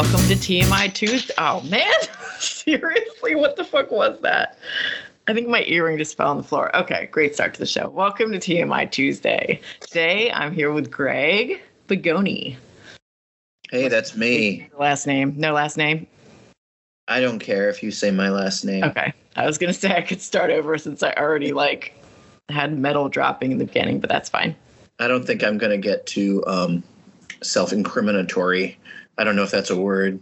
Welcome to TMI Tuesday. Oh man, seriously, what the fuck was that? I think my earring just fell on the floor. Okay, great start to the show. Welcome to TMI Tuesday. Today I'm here with Greg Bagoni. Hey, that's me. Last name? No last name? I don't care if you say my last name. Okay. I was gonna say I could start over since I already like had metal dropping in the beginning, but that's fine. I don't think I'm gonna get too um, self-incriminatory. I don't know if that's a word.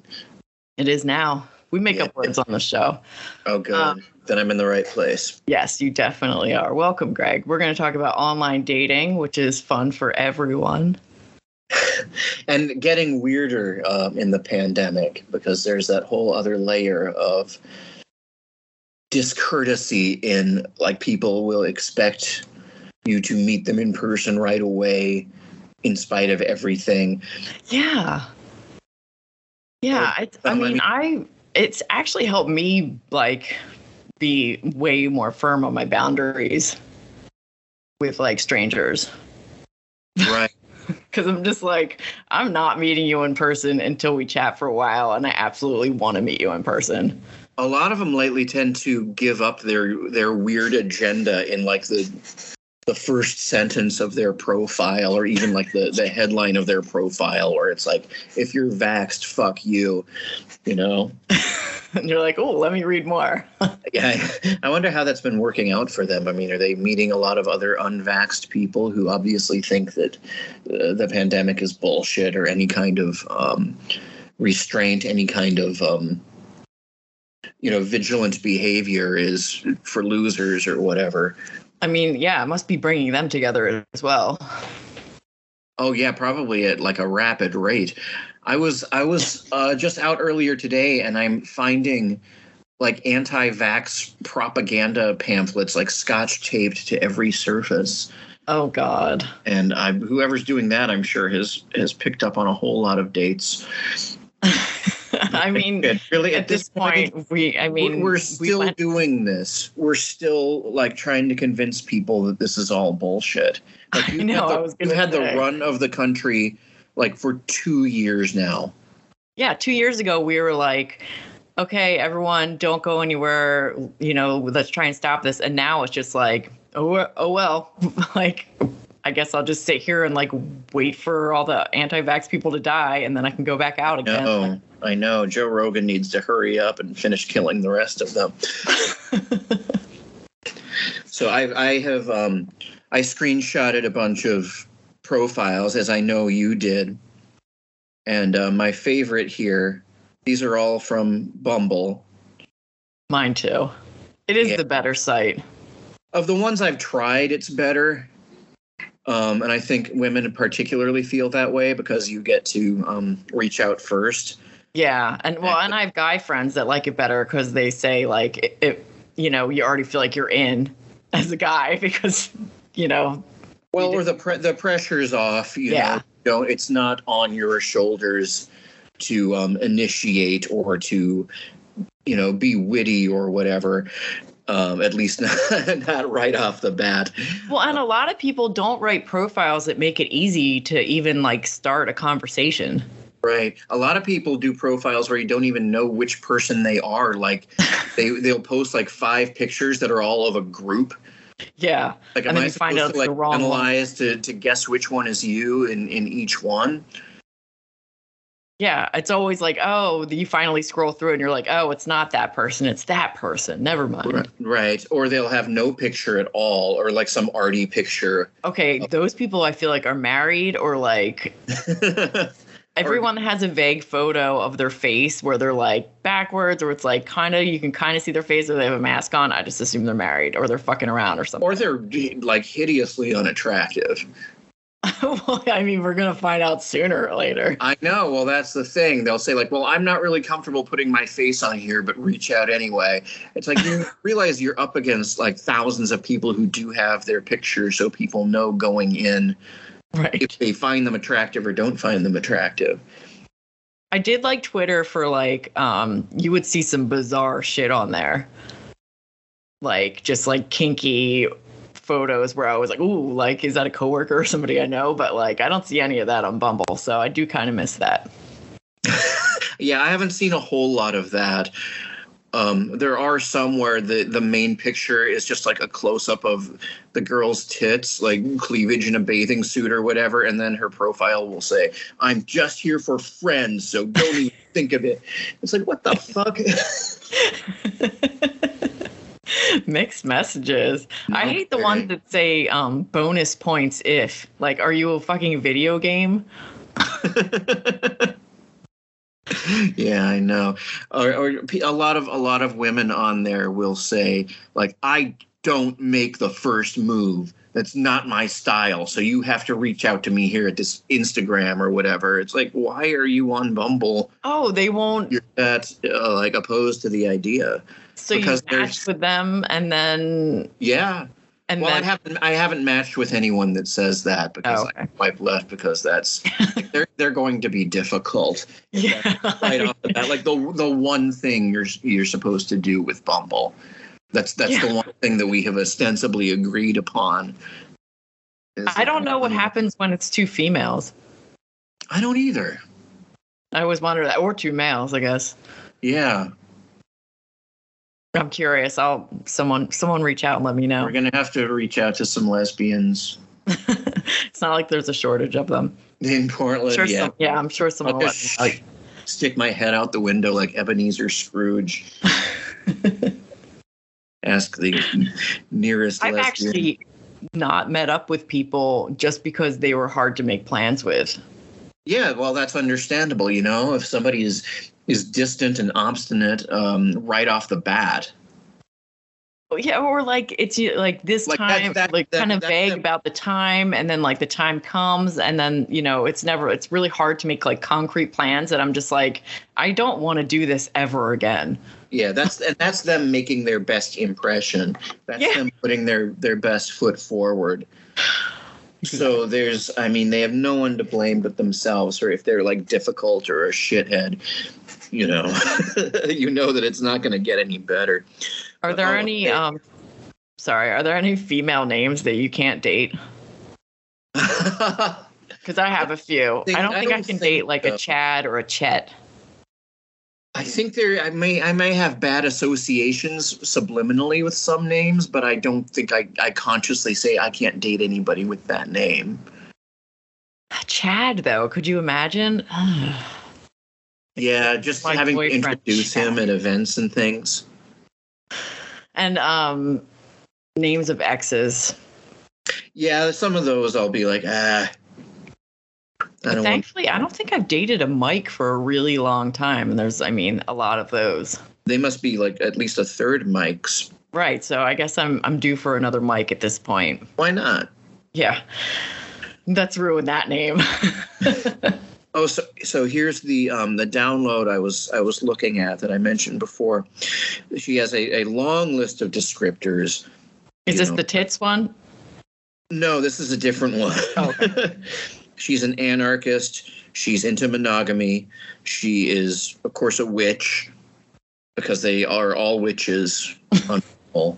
It is now. We make Yeah. up words on the show. Oh, good. Um, then I'm in the right place. Yes, you definitely are. Welcome, Greg. We're going to talk about online dating, which is fun for everyone. And getting weirder um, in the pandemic because there's that whole other layer of discourtesy in like people will expect you to meet them in person right away in spite of everything. Yeah. Yeah, I, mean, mean- I it's actually helped me like be way more firm on my boundaries with like strangers Right. because I'm just like I'm not meeting you in person until we chat for a while, and I absolutely want to meet you in person. a lot of them lately tend to give up their their weird agenda in like the the first sentence of their profile or even like the the headline of their profile where it's like if you're vaxxed fuck you you know? And you're like, oh, let me read more. yeah i wonder how that's been working out for them. I mean are they meeting a lot of other unvaxxed people who obviously think that uh, the pandemic is bullshit or any kind of um restraint any kind of um you know vigilant behavior is for losers or whatever I mean, yeah, it must be bringing them together as well. oh yeah probably at like a rapid rate i was i was uh, just out earlier today and i'm finding like anti-vax propaganda pamphlets like scotch taped to every surface Oh God. and I, whoever's doing that i'm sure has has picked up on a whole lot of dates I mean, Good. really at this point, we, I we're- mean, we're we still went- doing this. We're still like trying to convince people that this is all bullshit. Like, I you know, Had the, I was you had say. the run of the country like for two years now. yeah, two years ago, we were like, okay, everyone, don't go anywhere. You know, let's try and stop this. And now it's just like, oh, oh well, like, I guess I'll just sit here and like wait for all the anti-vax people to die, and then I can go back out again. No, I know. Joe Rogan needs to hurry up and finish killing the rest of them. so I, I have um, I screenshotted a bunch of profiles as I know you did, and uh, my favorite here. These are all from Bumble. Mine too. It is Yeah. the better site. Of the ones I've tried, it's better. Um, and I think women particularly feel that way because you get to um, reach out first. Yeah, and well, and I have guy friends that like it better because they say like it, it, you know, you already feel like you're in as a guy because you know, Well, You or the pre- the pressure's off. You Yeah. know, you know, it's not on your shoulders to um, initiate or to, you know, be witty or whatever. Um, at least not, not right off the bat. well, and a lot of people don't write profiles that make it easy to even like start a conversation. Right. A lot of people do profiles where you don't even know which person they are. Like they they'll post like five pictures that are all of a group. Yeah, Like And am then I you find out to like the wrong one. analyze to, to guess which one is you in, in each one? yeah, it's always like, oh, you finally scroll through and you're like, oh, it's not that person, it's that person. Never mind. Right. Right. Or they'll have no picture at all, or like some arty picture. Okay, oh. those people I feel like are married or like Everyone has a vague photo of their face where they're like backwards, or it's like kind of you can kind of see their face, or they have a mask on. I just assume they're married, or they're fucking around, or something. or they're like hideously unattractive. well, I mean, we're gonna find out sooner or later. I know. Well, that's the thing. They'll say like, "Well, I'm not really comfortable putting my face on here, but reach out anyway." It's like you realize you're up against like thousands of people who do have their pictures, so people know going in Right. if they find them attractive or don't find them attractive. I did like Twitter for like, um, you would see some bizarre shit on there, like just like kinky photos where I was like, ooh, like is that a coworker or somebody I know? But like, I don't see any of that on Bumble, so I do kind of miss that. Yeah, yeah, I haven't seen a whole lot of that. Um, there are some where the the main picture is just like a close up of the girl's tits, like cleavage in a bathing suit or whatever, and then her profile will say, "I'm just here for friends, so don't even think of it." It's like, what the fuck? Mixed messages. I hate the ones that say um, bonus points if. Like, are you a fucking video game? yeah, I know. Or, or a lot of a lot of women on there will say like, "I don't make the first move. That's not my style. So you have to reach out to me here at this Instagram or whatever." It's like, why are you on Bumble? Oh, they won't. You're that uh, like opposed to the idea. So you because match there's- with them, and then Yeah. And well, I haven't I haven't matched with anyone that says that because Oh, okay. I I've left because that's they're they're going to be difficult. yeah, right off the bat. Like the the one thing you're you're supposed to do with Bumble. That's that's Yeah. the one thing that we have ostensibly agreed upon. I don't know what happens when it's two females. I don't either. I always wonder that, or two males, I guess. Yeah, I'm curious. I'll someone someone reach out and let me know. we're gonna have to reach out to some lesbians it's not like there's a shortage of them. in Portland. Sure, yeah, some, yeah, I'm sure someone I'll just me know. like, stick my head out the window like Ebenezer Scrooge. Ask the nearest I've lesbian. actually not met up with people just because they were hard to make plans with. Yeah, well, that's understandable. You know, if somebody is is distant and obstinate um, right off the bat, Yeah, or like it's like this Like time, that- like that- kind of vague that- about the time, and then like the time comes, and then you know it's never. It's really hard to make like concrete plans, and I'm just like, I don't want to do this ever again. yeah, that's and that's them making their best impression. That's Yeah. them putting their their best foot forward. So there's, I mean, they have no one to blame but themselves, or if they're like difficult or a shithead, you know, you know that it's not going to get any better. Are there Oh, any? um Sorry, are there any female names that you can't date? Because I have a few. Think- I don't think I don't can think date like so. a Chad or a Chet. I think there I may I may have bad associations subliminally with some names, but I don't think I, I consciously say I can't date anybody with that name. Chad, though, could you imagine? Yeah, just My having to introduce him at events and things. and um, names of exes. Yeah, some of those I'll be like, ah. I don't want thankfully, I don't think I've dated a Mike for a really long time. And there's, I mean, a lot of those. they must be like at least a third Mike's. Right. So I guess I'm I'm due for another Mike at this point. Why not? Yeah. That's ruined that name. Oh, so so here's the um the download I was I was looking at that I mentioned before. She has a, a long list of descriptors. Is this know. the tits one? No, this is a different one. Oh, She's an anarchist. She's into monogamy. She is, of course, a witch because they are all witches. um,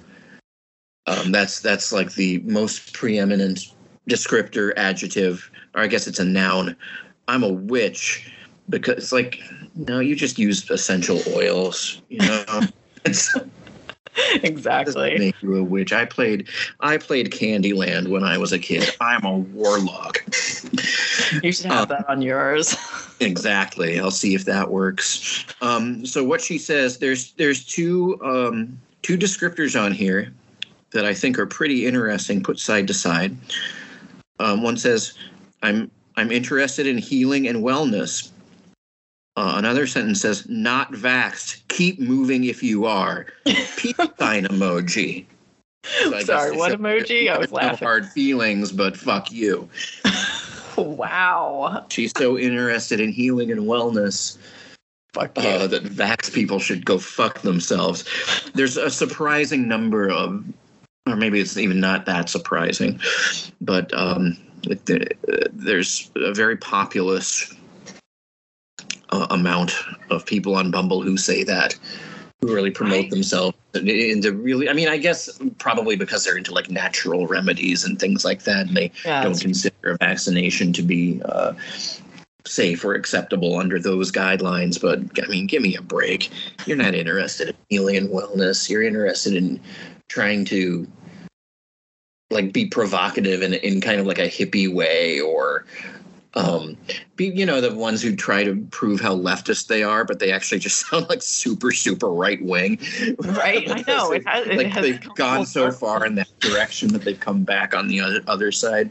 that's that's like the most preeminent descriptor adjective, or I guess it's a noun. I'm a witch because it's like no, you just use essential oils. You know, exactly. make you a witch. I played I played Candyland when I was a kid. I'm a warlock. You should have Uh, that on yours. Exactly. I'll see if that works. Um, so what she says, there's there's two um, two descriptors on here that I think are pretty interesting, put side to side. Um, one says, "I'm I'm interested in healing and wellness." Uh, another sentence says, "Not vaxxed. Keep moving if you are." Peace sign emoji. So Sorry, what emoji? I was laughing. no hard feelings, but fuck you. wow. She's so interested in healing and wellness. Fuck you. uh, that vax people should go fuck themselves. There's a surprising number of, or maybe it's even not that surprising, but um, there's a very populous uh, amount of people on Bumble who say that, who really promote themselves into really. I mean, I guess probably because they're into like natural remedies and things like that, and they yeah, don't consider a vaccination to be uh, safe or acceptable under those guidelines. But I mean, give me a break. You're not interested in alien wellness. You're interested in trying to like be provocative in in kind of like a hippie way or um be you know the ones who try to prove how leftist they are but they actually just sound like super super right wing Right, I know. It has, it like they've gone so far in that direction that they've come back on the other, other side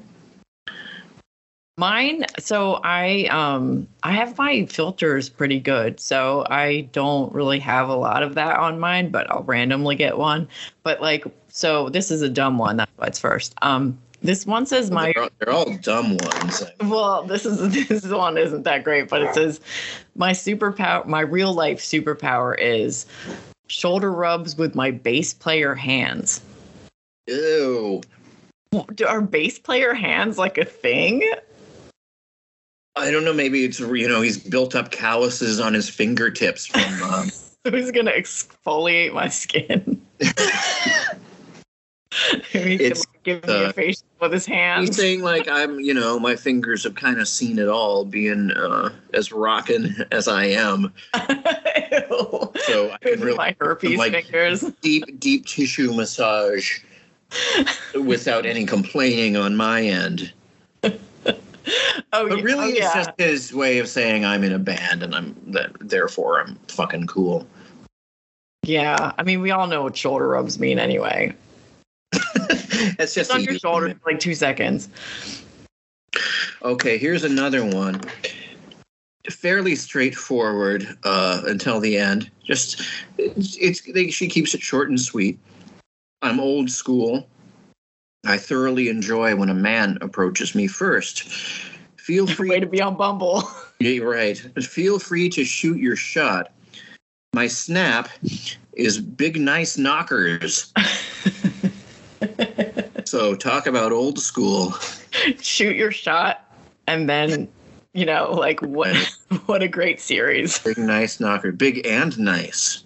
Mine, so I um I have my filters pretty good. So I don't really have a lot of that on mine, but I'll randomly get one. But like so this is a dumb one, that's why it's first. Um this one says my they're, all, they're all dumb ones well, this is this one isn't that great, but it says my superpower my real life superpower is shoulder rubs with my bass player hands. ew Do- Are bass player hands like a thing? i don't know maybe it's you know he's built up calluses on his fingertips from um, Who's gonna exfoliate my skin? He's It's, give me uh, a facial with his He's saying like I'm, you know, my fingers have kind of seen it all, being uh, as rocking as I am. So I can really my herpes like- fingers. deep, deep tissue massage without any complaining on my end. Oh, But really, oh, it's just his way of saying I'm in a band and I'm that therefore I'm fucking cool. yeah. I mean, we all know what shoulder rubs mean anyway. That's just on your shoulder for like two seconds. Okay, here's another one. Fairly straightforward uh, until the end. Just it's, it's they, she keeps it short and sweet. I'm old school. I thoroughly enjoy when a man approaches me first. Feel free Way to be on Bumble. Yeah, you're right. Feel free to shoot your shot. My snap is big, nice knockers. so talk about old school. Shoot your shot, and then you know, like what? What a great series. Big, nice knocker. Big and nice.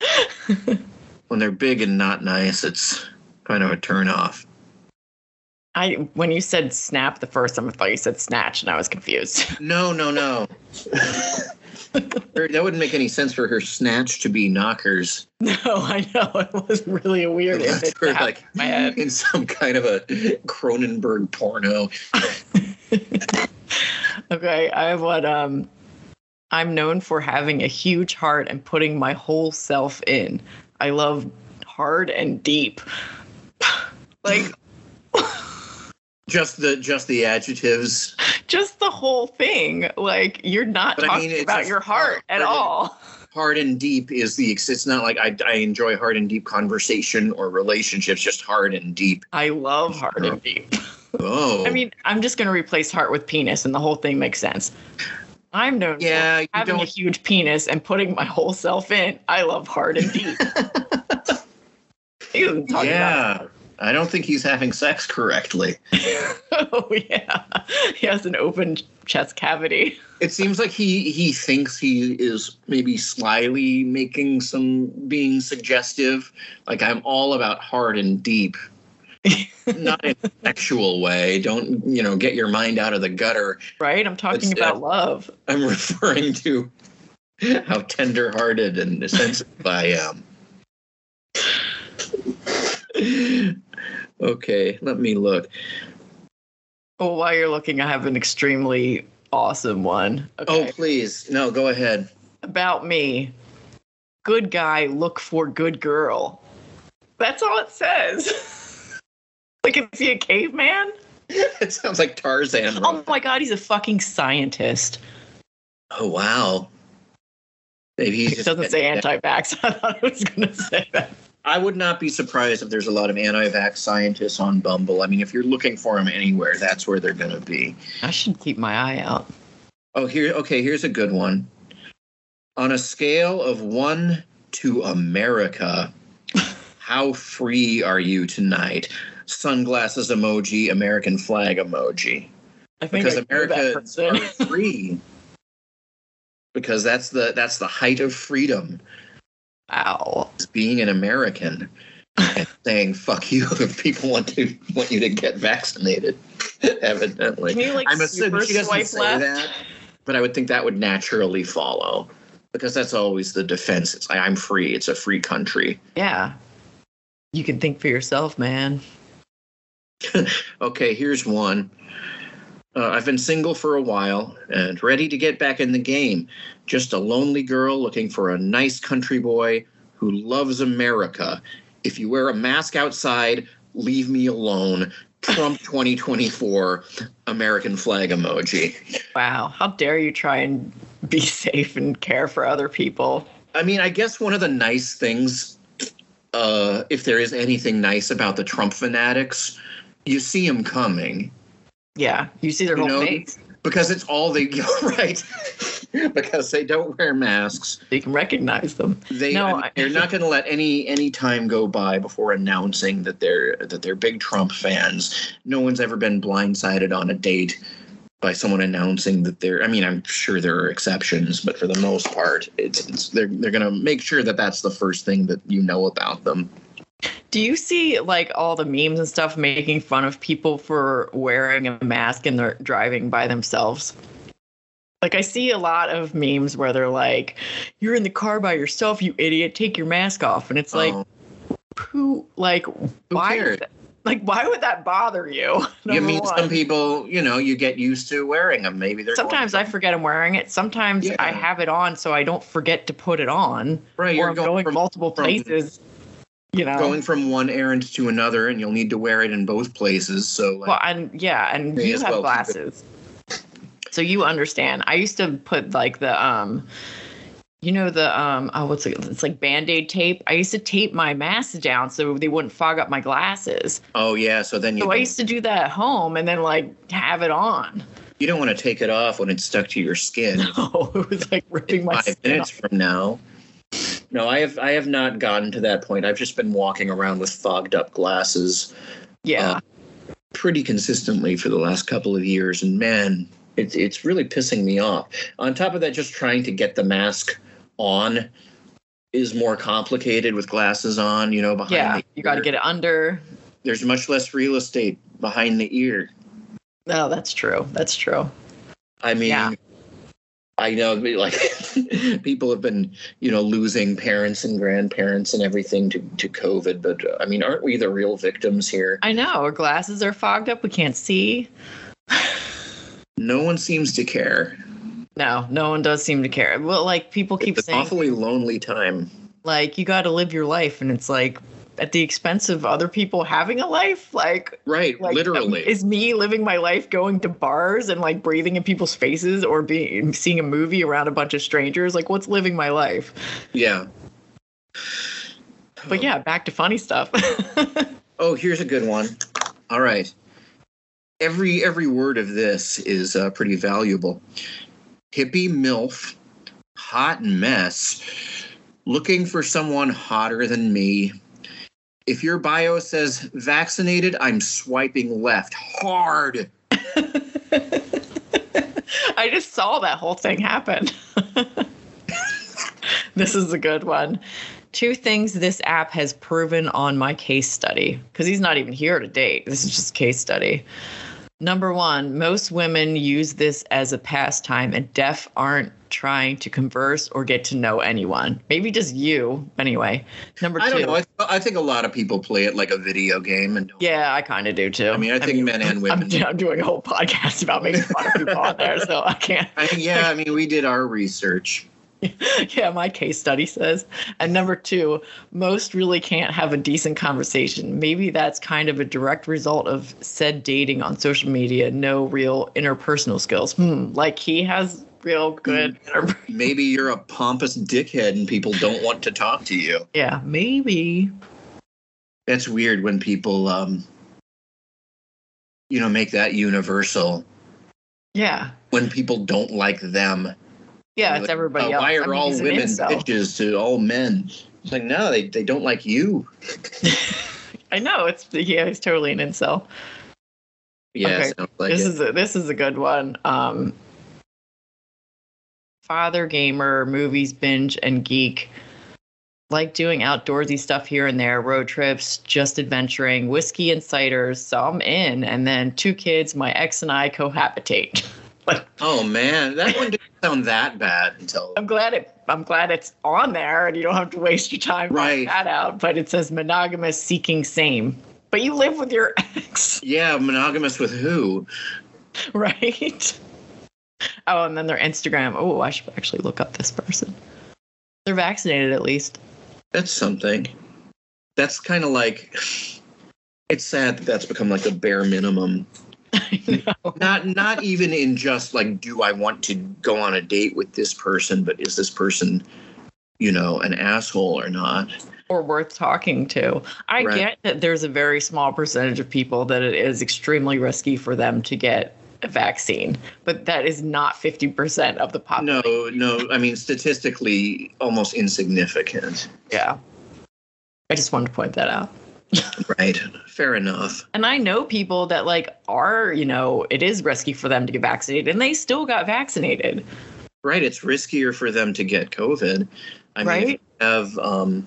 when they're big and not nice, it's kind of a turn off. I when you said snap the first time, I thought you said snatch, and I was confused. No, no, no. That wouldn't make any sense for her snatch to be knockers. no, I know it was really a weird image have like in my head. in some kind of a Cronenberg porno. Okay, I have what um I'm known for having a huge heart and putting my whole self in. I love hard and deep. like Just the just the adjectives. just the whole thing. Like you're not But I talking mean, about your heart at all. Hard and deep is the. It's not like I, I enjoy hard and deep conversation or relationships. Just hard and deep. I love hard and oh. deep. Oh, I mean, I'm just gonna replace heart with penis, and the whole thing makes sense. I'm known Yeah, for you having a don't- huge penis and putting my whole self in. I love hard and deep. he wasn't talking yeah. I don't think he's having sex correctly. Oh yeah, he has an open chest cavity. It seems like he he thinks he is maybe slyly making some being suggestive. Like I'm all about hard and deep. Not in a sexual way. Don't you know? Get your mind out of the gutter. Right? I'm talking about love. I'm referring to how tender-hearted and sensitive I am. okay, let me look. Well, while you're looking, I have an extremely awesome one. Oh, okay. Oh, please, no, go ahead. About me. Good guy, look for good girl. That's all it says. like, is he a caveman? it sounds like Tarzan. Oh my god, he's a fucking scientist. Oh wow. Maybe he's It just doesn't say anti-vax. I thought I was gonna say that. I would not be surprised if there's a lot of anti-vax scientists on Bumble. I mean, if you're looking for them anywhere, that's where they're going to be. I should keep my eye out. Oh, here. Okay, here's a good one. On a scale of one to America, how free are you tonight? Sunglasses emoji, American flag emoji. I think Because I know that Americans person. are free. because that's the that's the height of freedom. Wow. being an American. saying "fuck you" if people want to want you to get vaccinated. Evidently, Can you like I'm assuming she doesn't say left? that, but I would think that would naturally follow because that's always the defense. It's like I'm free. It's a free country. Yeah. You can think for yourself, man. Okay, here's one. Uh, I've been single for a while and ready to get back in the game. Just a lonely girl looking for a nice country boy who loves America. If you wear a mask outside, leave me alone. Trump 2024 American flag emoji. Wow. How dare you try and be safe and care for other people? I mean, I guess one of the nice things, uh, if there is anything nice about the Trump fanatics, you see them coming. Yeah. You see their You whole know, face. because it's all they go right because they don't wear masks You can recognize them. they No, I mean, I- they're not going to let any any time go by before announcing that they're that they're big Trump fans no one's ever been blindsided on a date by someone announcing that they're I mean I'm sure there are exceptions but for the most part it's, it's they're they're going to make sure that that's the first thing that you know about them Do you see like all the memes and stuff making fun of people for wearing a mask and they're driving by themselves? Like I see a lot of memes where they're like, "You're in the car by yourself, you idiot! Take your mask off." And it's like, Oh, who? Like, why? Would that, like, why would that bother you? you mean one. some people you know you get used to wearing them maybe they're going Sometimes I forget I'm wearing it. Sometimes Yeah. I have it on so I don't forget to put it on. right or you're I'm going, from- multiple from- places. You know. going from one errand to another, and you'll need to wear it in both places. So, like, Well, and yeah, and you have well glasses, so you understand. I used to put like the um, you know the um, oh, what's it? It's like band aid tape. I used to tape my mask down so they wouldn't fog up my glasses. oh yeah, so then you So I used to do that at home and then like have it on. you don't want to take it off when it's stuck to your skin. Oh, it was like ripping my Five skin minutes off. from now. No, I have I have not gotten to that point. I've just been walking around with fogged up glasses Yeah, uh, pretty consistently for the last couple of years, and man, it's it's really pissing me off. On top of that, just trying to get the mask on is more complicated with glasses on. You know, behind yeah. You got to get it under. There's much less real estate behind the ear. Oh, that's true. That's true. I mean, Yeah. I know, like people have been, you know, losing parents and grandparents and everything to, to COVID, but uh, I mean, aren't we the real victims here? I know. Our glasses are fogged up. We can't see. No one seems to care. No, no one does seem to care. Well, like people keep It's an saying, awfully lonely time. like you got to live your life, and it's like at the expense of other people having a life. Like, Right, like literally. is me living my life going to bars and like breathing in people's faces, or being seeing a movie around a bunch of strangers? Like, what's living my life? yeah. But yeah, back to funny stuff. Oh, here's a good one. All right. Every every word of this is uh, pretty valuable. Hippie milf, hot mess, looking for someone hotter than me. If your bio says vaccinated, I'm swiping left hard. I just saw that whole thing happen. this is a good one. Two things this app has proven on my case study, because he's not even here to date. This is just case study. Number one, most women use this as a pastime, and deaf aren't trying to converse or get to know anyone. Maybe just you, anyway. Number two. I don't know. I, I think a lot of people play it like a video game, and don't- yeah, I kind of do too. I mean, I think men and I'm, women. I'm doing a whole podcast about making fun of people on there, so I can't. I mean, yeah, I mean, we did our research. yeah, my case study says. And number two, most really can't have a decent conversation. Maybe that's kind of a direct result of said dating on social media, no real interpersonal skills. Hmm, like he has real good. Maybe you're a pompous dickhead, and people don't want to talk to you. yeah, maybe. That's weird when people, um, you know, make that universal. Yeah. When people don't like them, Yeah, Like, it's everybody uh, else. Why I are mean, all women bitches to all men? It's like no, they they don't like you. I know it's yeah, he's totally an incel. Yeah, Okay, sounds like this it. is a, this is a good one. Um, father gamer, movies binge and geek. like doing outdoorsy stuff here and there, road trips, just adventuring, whiskey and ciders. So I'm in. And then two kids, my ex and I cohabitate. oh man, that one didn't sound that bad until I'm glad it I'm glad it's on there and you don't have to waste your time Right. writing that out. But it says monogamous seeking same. But you live with your ex, yeah, monogamous with who? right? Oh, and then their Instagram. Oh, I should actually look up this person. They're vaccinated at least. That's something. That's kind of like. It's sad that that's become like the bare minimum. Not not even in just like, do I want to go on a date with this person, but is this person, you know, an asshole or not? or worth talking to. I Right. get that there's a very small percentage of people that it is extremely risky for them to get a vaccine, but that is not 50% of the population. No, no. I mean, statistically, almost insignificant. Yeah. I just wanted to point that out. Right. Fair enough. And I know people that like are, you know, it is risky for them to get vaccinated and they still got vaccinated. Right. It's riskier for them to get COVID. I mean, if Right. you have, um,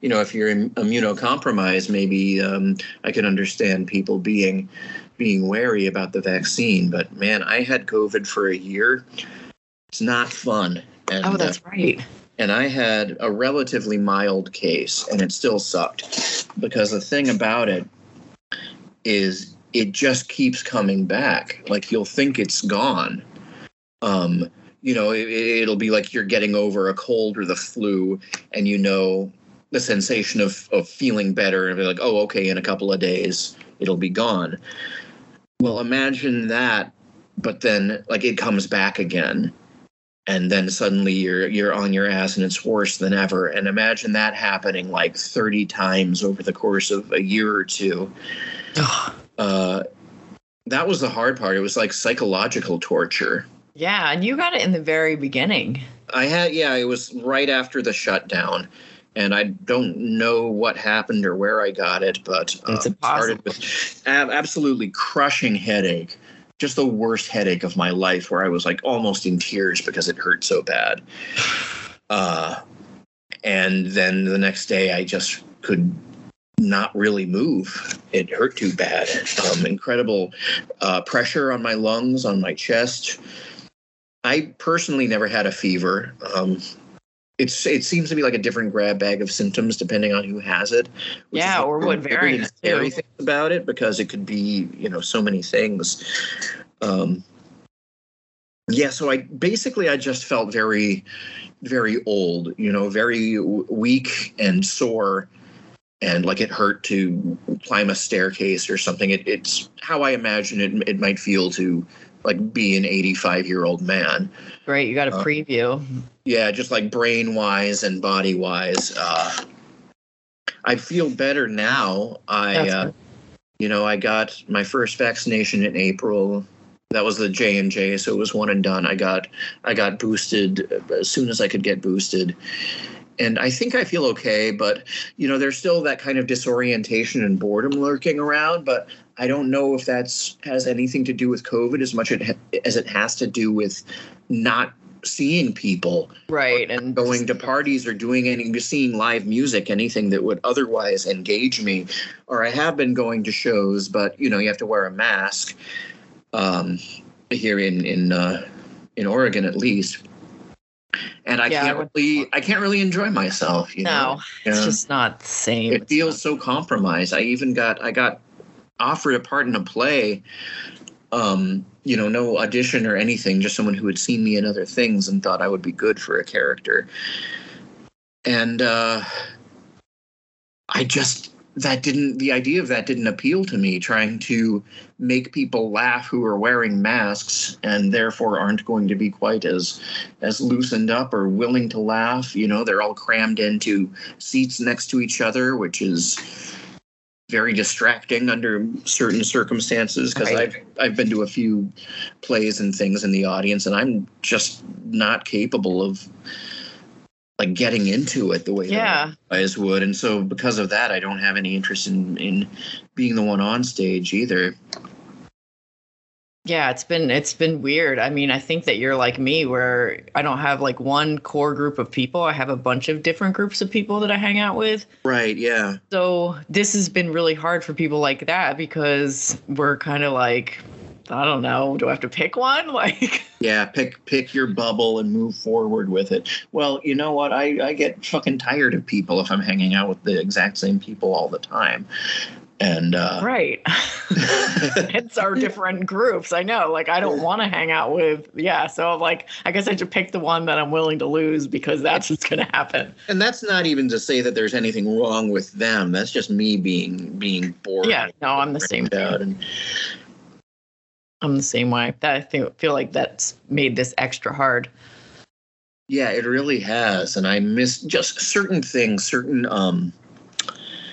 you know, if you're im- immunocompromised, maybe um, I can understand people being being wary about the vaccine. But man, I had COVID for a year. It's not fun. And, Oh, uh, that's right. and I had a relatively mild case, and it still sucked because the thing about it is it just keeps coming back. Like you'll think it's gone. Um, you know, it, it'll be like you're getting over a cold or the flu, and you know the sensation of of feeling better, and be like, oh, okay, in a couple of days it'll be gone. Well, imagine that, but then like it comes back again. And then suddenly you're you're on your ass and it's worse than ever. And imagine that happening like 30 times over the course of a year or two. Uh, that was the hard part. It was like psychological torture. Yeah, and you got it in the very beginning. i had yeah it was right after the shutdown and i don't know what happened or where i got it but uh, It's it started with ab- absolutely crushing headache just the worst headache of my life where i was like almost in tears because it hurt so bad. Uh, and then the next day i just could not really move. It hurt too bad. Um, incredible uh, pressure on my lungs on my chest. I personally never had a fever. Um, it's it seems to be like a different grab bag of symptoms depending on who has it Yeah, or what variant, scary things about it because it could be you know so many things. Um, yeah so i basically i just felt very very old you know very w- weak and sore and like it hurt to climb a staircase or something. It, it's how i imagine it, it might feel to like be an 85 year old man. Great, you got a Uh, preview. yeah just like brain wise and body wise uh i feel better now. I uh, you know i got my first vaccination in april. That was the j and j so it was one and done. I got i got boosted as soon as i could get boosted and i think i feel okay but you know there's still that kind of disorientation and boredom lurking around but i don't know if that's has anything to do with covid as much as it has to do with not seeing people Right, and going to parties or doing any seeing live music anything that would otherwise engage me. Or i have been going to shows but you know you have to wear a mask um here in in uh in oregon at least and i Yeah, can't really i can't really enjoy myself you know no, it's Yeah. just not the same. it It's feels so compromised i even got i got offered a part in a play um you know no audition or anything just someone who had seen me in other things and thought i would be good for a character and uh i just that didn't the idea of that didn't appeal to me trying to make people laugh who are wearing masks and therefore aren't going to be quite as as loosened up or willing to laugh you know they're all crammed into seats next to each other which is very distracting under certain circumstances because. I've I've been to a few plays and things in the audience and I'm just not capable of like getting into it the way Yeah. guys would and so because of that I don't have any interest in in being the one on stage either. Yeah, it's been it's been weird. I mean, I think that you're like me where I don't have like one core group of people. I have a bunch of different groups of people that I hang out with. Right, yeah. So, this has been really hard for people like that because we're kind of like I don't know, do I have to pick one? Like Yeah, pick pick your bubble and move forward with it. Well, you know what? I, I get fucking tired of people if I'm hanging out with the exact same people all the time. And uh Right. it's our different groups. I know. Like I don't want to hang out with yeah. So like I guess I should pick the one that I'm willing to lose because that's what's gonna happen. and that's not even to say that there's anything wrong with them. That's just me being being bored. Yeah, no, I'm the same out and I'm the same way. That I think feel like that's made this extra hard. Yeah, it really has, and I miss just certain things, certain um,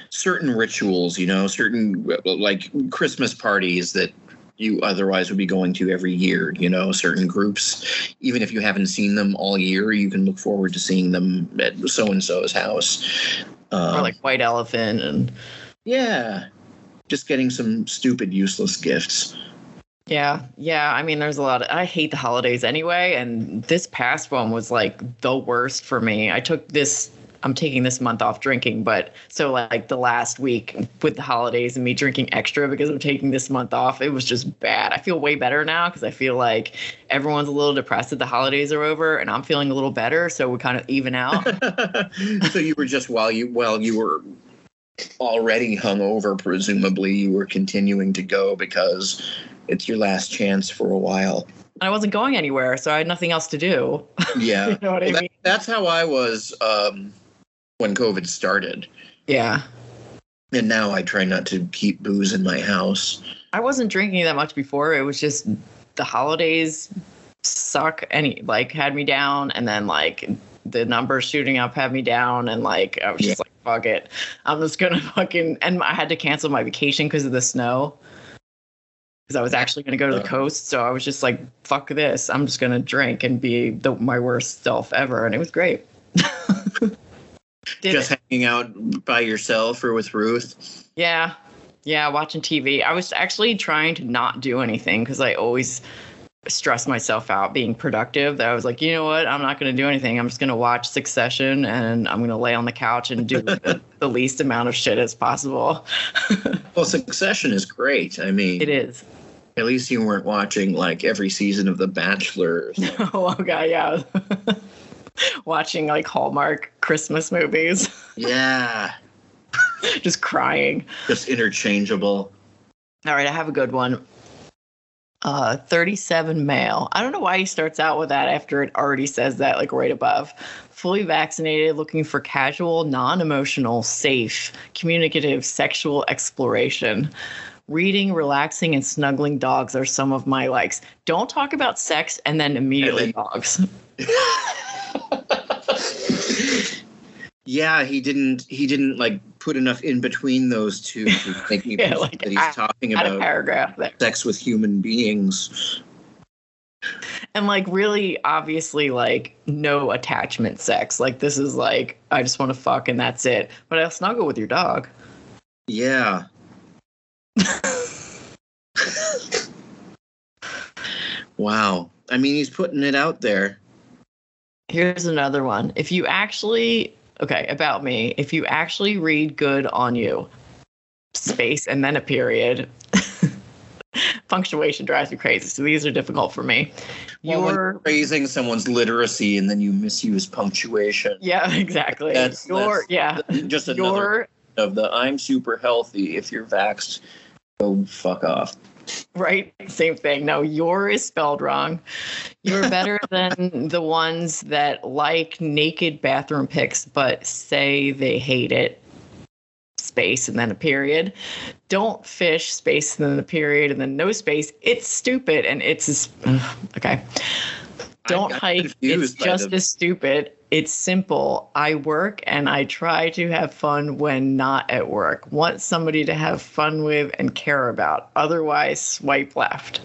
certain rituals. You know, certain like Christmas parties that you otherwise would be going to every year. You know, certain groups, even if you haven't seen them all year, you can look forward to seeing them at so and so's house. Um, or like white elephant and yeah, just getting some stupid, useless gifts. Yeah, yeah. I mean, there's a lot. Of, I hate the holidays anyway, and this past one was like the worst for me. I took this. I'm taking this month off drinking, but so like the last week with the holidays and me drinking extra because I'm taking this month off, it was just bad. I feel way better now because I feel like everyone's a little depressed that the holidays are over, and I'm feeling a little better, so we kind of even out. so you were just while you while you were already hungover, presumably you were continuing to go because it's your last chance for a while. I wasn't going anywhere, so I had nothing else to do. Yeah, you know what I Well, that- that's how I was um, when COVID started, Yeah. and now I try not to keep booze in my house. I wasn't drinking that much before. It was just the holidays suck any like had me down and then like the numbers shooting up had me down and like I was just like fuck it. I'm just gonna fucking and I had to cancel my vacation because of the snow. Because I was actually gonna go to the coast, so I was just like, fuck this. I'm just gonna drink and be the, my worst self ever. And it was great. Did just it. hanging out by yourself or with Ruth. Yeah. Yeah, watching TV. I was actually trying to not do anything because I always stress myself out being productive. That I was like, you know what? I'm not going to do anything. I'm just going to watch Succession and I'm going to lay on the couch and do the, the least amount of shit as possible. Well, Succession is great. I mean, it is. At least you weren't watching like every season of The Bachelor. oh, okay. Yeah. watching like Hallmark Christmas movies, yeah, just crying. just interchangeable. All right, I have a good one. Uh, 37 male. I don't know why he starts out with that after it already says that, like right above. Fully vaccinated, looking for casual, non emotional, safe, communicative sexual exploration. Reading, relaxing, and snuggling dogs are some of my likes. Don't talk about sex and then immediately dogs. Yeah, he didn't. He didn't like put enough in between those two to make me Yeah, like, that he's add- talking about paragraph there. sex with human beings. And like really obviously like no attachment sex. Like this is like I just want to fuck and that's it. But I'll snuggle with your dog. Yeah. wow. I mean, he's putting it out there. Here's another one. If you actually okay, about me, if you actually read good on you, space and then a period. Punctuation drives me crazy. So these are difficult for me. Well, when Your you're praising someone's literacy and then you misuse punctuation. yeah, exactly. That's- your yeah. Just another Your of the I'm super healthy. If you're vaxxed, go fuck off. Right? Same thing. No, your is spelled wrong. You're better than the ones that like naked bathroom pics but say they hate it. Space and then a period. Don't fish space and then a period and then no space. It's stupid and it's okay. Don't hike. It's just the- as stupid. It's simple. I work and I try to have fun when not at work. Want somebody to have fun with and care about. Otherwise, swipe left.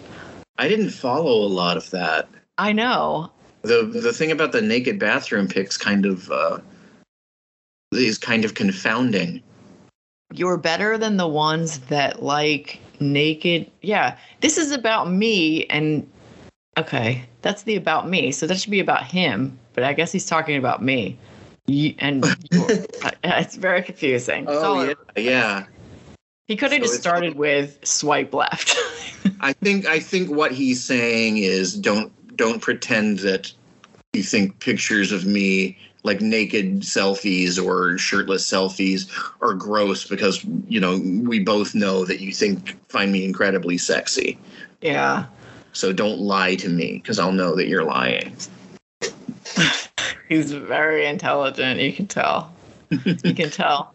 I didn't follow a lot of that. I know. The the thing about the naked bathroom pics kind of uh, is kind of confounding. You're better than the ones that like naked. Yeah, this is about me and okay, that's the about me. So that should be about him, but I guess he's talking about me. You, uh, and you're- it's very confusing. Oh Solid. yeah, yeah. He could have So just started with swipe left. I think I think what he's saying is don't don't pretend that you think pictures of me like naked selfies or shirtless selfies are gross because you know we both know that you think find me incredibly sexy. yeah. So don't lie to me because I'll know that you're lying. He's very intelligent. You can tell. you can tell.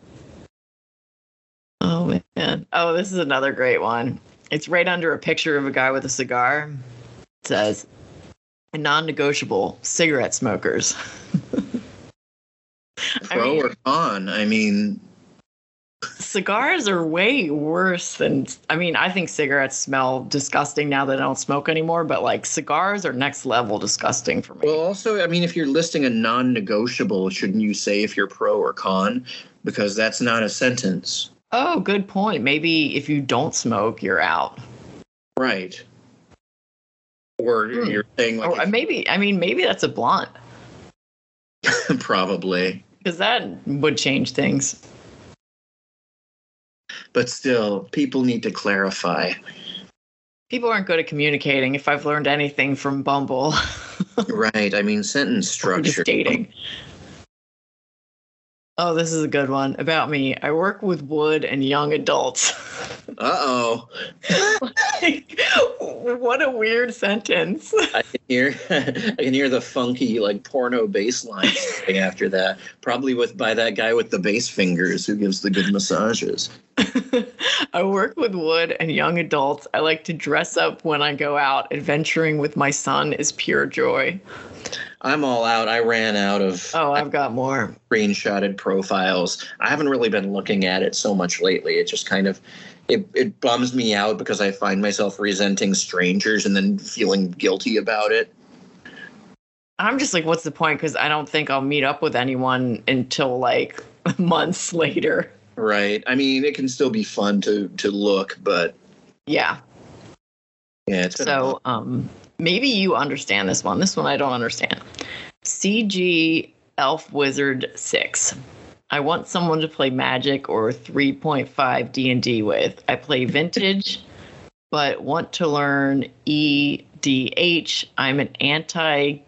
Oh man. Oh, this is another great one. It's right under a picture of a guy with a cigar. It says, "Non-negotiable cigarette smokers." I Pro mean- or con? I mean, Cigars are way worse than. I mean, I think cigarettes smell disgusting now that I don't smoke anymore. But like cigars are next level disgusting for me. well, also, I mean, if you're listing a non-negotiable, shouldn't you say if you're pro or con? Because that's not a sentence, oh, good point. Maybe if you don't smoke, you're out. right? Or Hmm. you're saying like Or maybe, I mean, maybe that's a blunt probably, because that would change things. But still, people need to clarify. People aren't good at communicating. If I've learned anything from Bumble, right? I mean, sentence structure. just dating. Oh, this is a good one about me. I work with wood and young adults. Uh oh. like, what a weird sentence. I can hear I can hear the funky like porno bass line after that. Probably with by that guy with the bass fingers who gives the good massages. I work with wood and young adults. I like to dress up when I go out. Adventuring with my son is pure joy. I'm all out. I ran out of Oh, I've got more. screenshotted profiles. I haven't really been looking at it so much lately. It just kind of it, it bums me out because I find myself resenting strangers and then feeling guilty about it. I'm just like, what's the point? Because I don't think I'll meet up with anyone until like months later. Right. I mean, it can still be fun to to look, but Yeah. yeah, it's been a So um, maybe you understand this one. This one I don't understand. CG Elf Wizard 6. I want someone to play Magic or 3.5 D&D with. I play Vintage, but want to learn EDH. I'm an anti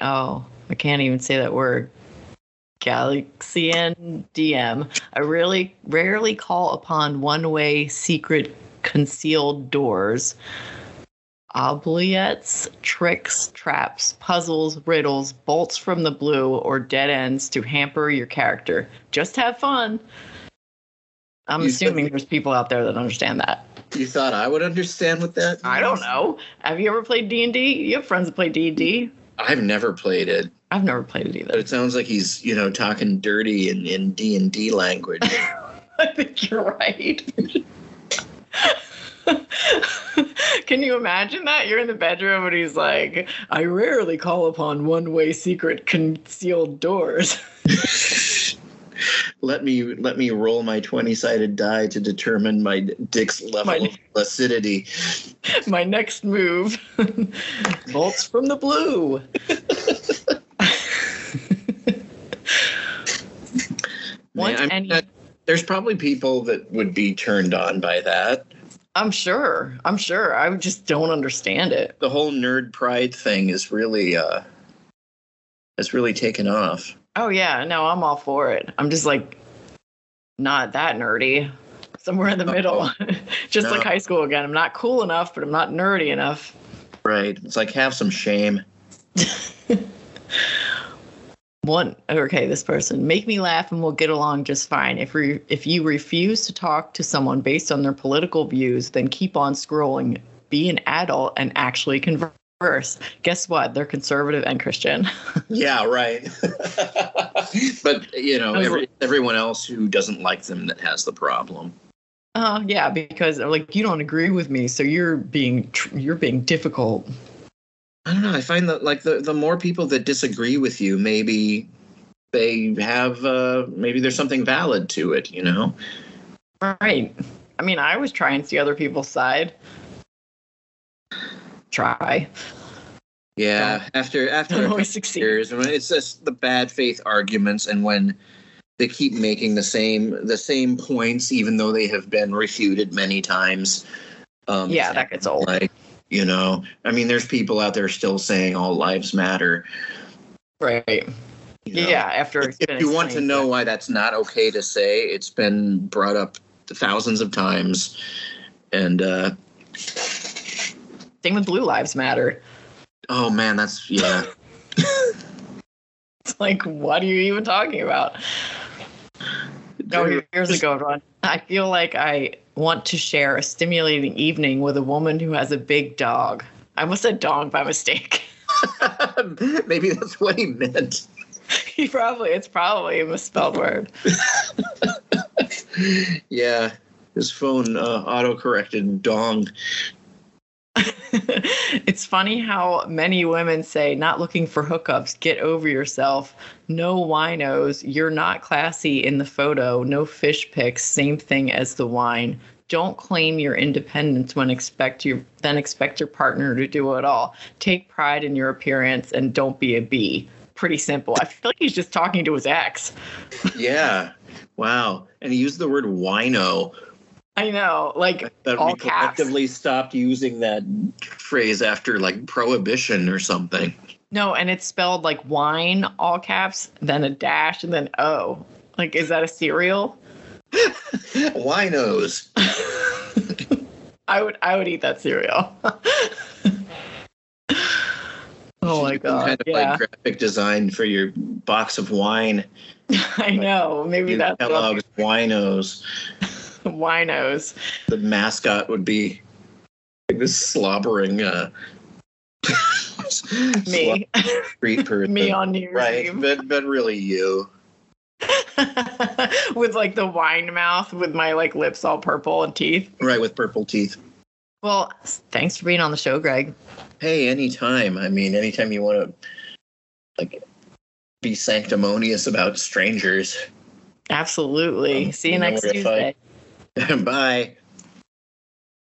Oh, I can't even say that word. Galaxian DM. I really rarely call upon one-way secret concealed doors oubliettes, tricks, traps, puzzles, riddles, bolts from the blue, or dead ends to hamper your character. Just have fun. I'm You assuming there's people out there that understand that. You thought I would understand what that? I don't know. Have you ever played D and D? You have friends that play D and D. I've never played it, I've never played it either. but it sounds like he's you know talking dirty in in D and D language. I think you're right. Can you imagine that? You're in the bedroom and he's like, I rarely call upon one way secret concealed doors. let me let me roll my twenty sided die to determine my dick's level My- of acidity. My next move bolts from the blue. Once Man, I any- mean, that- there's probably people that would be turned on by that. I'm sure. I'm sure. I just don't understand it. The whole nerd pride thing is really uh has really taken off. Oh yeah, no, I'm all for it. I'm just like not that nerdy. Somewhere in the middle. just like high school again. I'm not cool enough, but I'm not nerdy enough. Right. It's like have some shame. One okay, this person. Make me laugh and we'll get along just fine. If re, if you refuse to talk to someone based on their political views, then keep on scrolling. Be an adult and actually converse. Guess what? They're conservative and Christian. Yeah, right. but you know, every, everyone else who doesn't like them that has the problem. Oh yeah, because like you don't agree with me, so you're being tr- you're being difficult. I don't know. I find that like the the more people that disagree with you, maybe they have uh maybe there's something valid to it, you know. Right. I mean, I always try and see other people's side. Try. Yeah, after after always succeed. years, when it's just the bad faith arguments, and when they keep making the same the same points, even though they have been refuted many times. Um, Yeah, that gets old. Like, you know, I mean, there's people out there still saying all lives matter. Right. you know. Yeah, after If, if you want to know why that's not okay to say, it's been brought up thousands of times, and uh, Same with Blue Lives Matter. oh man, that's yeah. It's like, what are you even talking about? No, here's a good one. I feel like I want to share a stimulating evening with a woman who has a big dog. I almost said dog by mistake. Maybe that's what he meant. he probably, it's probably a misspelled word. Yeah, his phone uh, auto corrected dong. it's funny how many women say, not looking for hookups, get over yourself. No winos, you're not classy in the photo. No fish pics, same thing as the wine. Don't claim your independence when expect your then expect your partner to do it all. Take pride in your appearance and don't be a bee. Pretty simple. I feel like he's just talking to his ex. Yeah, wow. And he used the word wino. I know, like That all we caps. collectively stopped using that phrase after like prohibition or something. No, and it's spelled like wine, all caps, then a dash, and then O. Like, is that a cereal? Winos. I would I would eat that cereal. oh my god. kind of yeah. like graphic design for your box of wine. I know. Maybe that's Kellogg's winos. winos. The mascot would be like this slobbering uh Me. street person. Me on New Year's right, Eve. but but really you. with like the wine mouth with my like lips all purple and teeth. Right with purple teeth. Well, thanks for being on the show, Greg. Hey, anytime. I mean, anytime you want to like be sanctimonious about strangers. Absolutely. Um, See you you know next Tuesday. Bye.